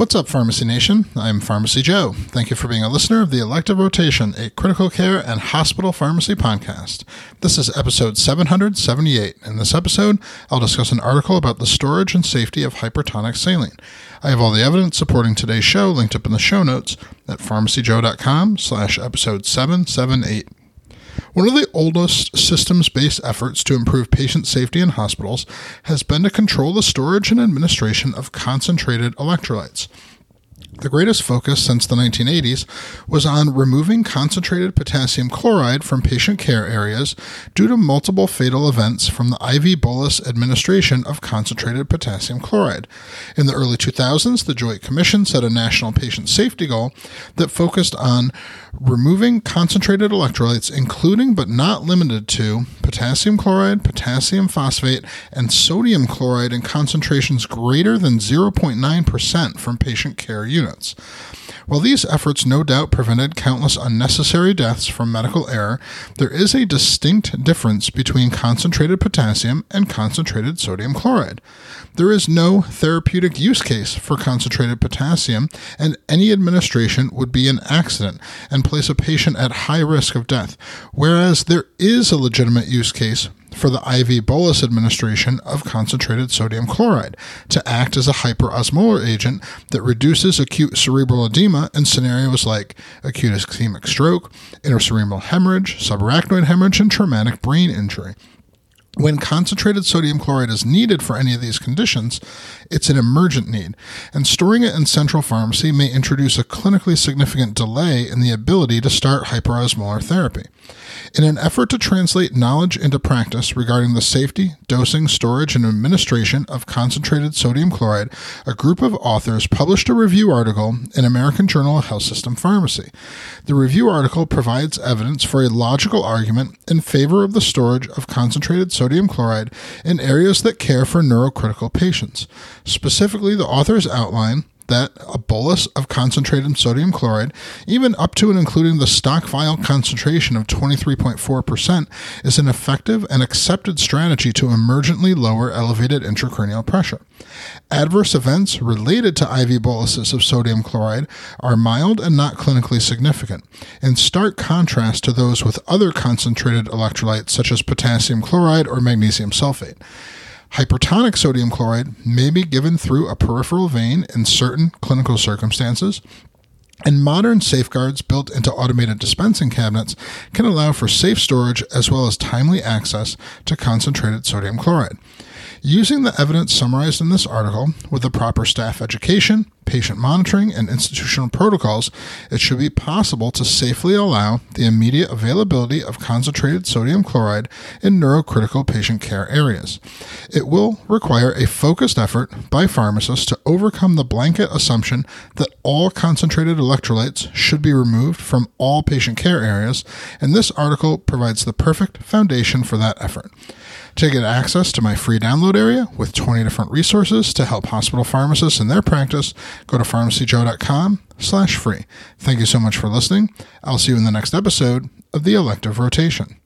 What's up, Pharmacy Nation? I'm Pharmacy Joe. Thank you for being a listener of the Elective Rotation, a critical care and hospital pharmacy podcast. This is episode 778. In this episode, I'll discuss an article about the storage and safety of hypertonic saline. I have all the evidence supporting today's show linked up in the show notes at pharmacyjoe.com slash episode 778. One of the oldest systems based efforts to improve patient safety in hospitals has been to control the storage and administration of concentrated electrolytes. The greatest focus since the 1980s was on removing concentrated potassium chloride from patient care areas due to multiple fatal events from the IV bolus administration of concentrated potassium chloride. In the early 2000s, the Joint Commission set a national patient safety goal that focused on removing concentrated electrolytes, including but not limited to potassium chloride, potassium phosphate, and sodium chloride in concentrations greater than 0.9% from patient care units. While these efforts no doubt prevented countless unnecessary deaths from medical error, there is a distinct difference between concentrated potassium and concentrated sodium chloride. There is no therapeutic use case for concentrated potassium, and any administration would be an accident and place a patient at high risk of death, whereas there is a legitimate use case for the IV bolus administration of concentrated sodium chloride to act as a hyperosmolar agent that reduces acute cerebral edema in scenarios like acute ischemic stroke, intracerebral hemorrhage, subarachnoid hemorrhage, and traumatic brain injury. When concentrated sodium chloride is needed for any of these conditions, it's an emergent need, and storing it in central pharmacy may introduce a clinically significant delay in the ability to start hyperosmolar therapy. In an effort to translate knowledge into practice regarding the safety, dosing, storage, and administration of concentrated sodium chloride, a group of authors published a review article in American Journal of Health System Pharmacy. The review article provides evidence for a logical argument in favor of the storage of concentrated sodium chloride in areas that care for neurocritical patients. Specifically, the authors outline that a bolus of concentrated sodium chloride, even up to and including the stock vial concentration of 23.4%, is an effective and accepted strategy to emergently lower elevated intracranial pressure. Adverse events related to IV boluses of sodium chloride are mild and not clinically significant, in stark contrast to those with other concentrated electrolytes such as potassium chloride or magnesium sulfate. Hypertonic sodium chloride may be given through a peripheral vein in certain clinical circumstances, and modern safeguards built into automated dispensing cabinets can allow for safe storage as well as timely access to concentrated sodium chloride. Using the evidence summarized in this article with the proper staff education, patient monitoring, and institutional protocols, it should be possible to safely allow the immediate availability of concentrated sodium chloride in neurocritical patient care areas. It will require a focused effort by pharmacists to overcome the blanket assumption that all concentrated electrolytes should be removed from all patient care areas, and this article provides the perfect foundation for that effort. To get access to my free download area with 20 different resources to help hospital pharmacists in their practice, go to pharmacyjoe.com slash free. Thank you so much for listening. I'll see you in the next episode of the Elective Rotation.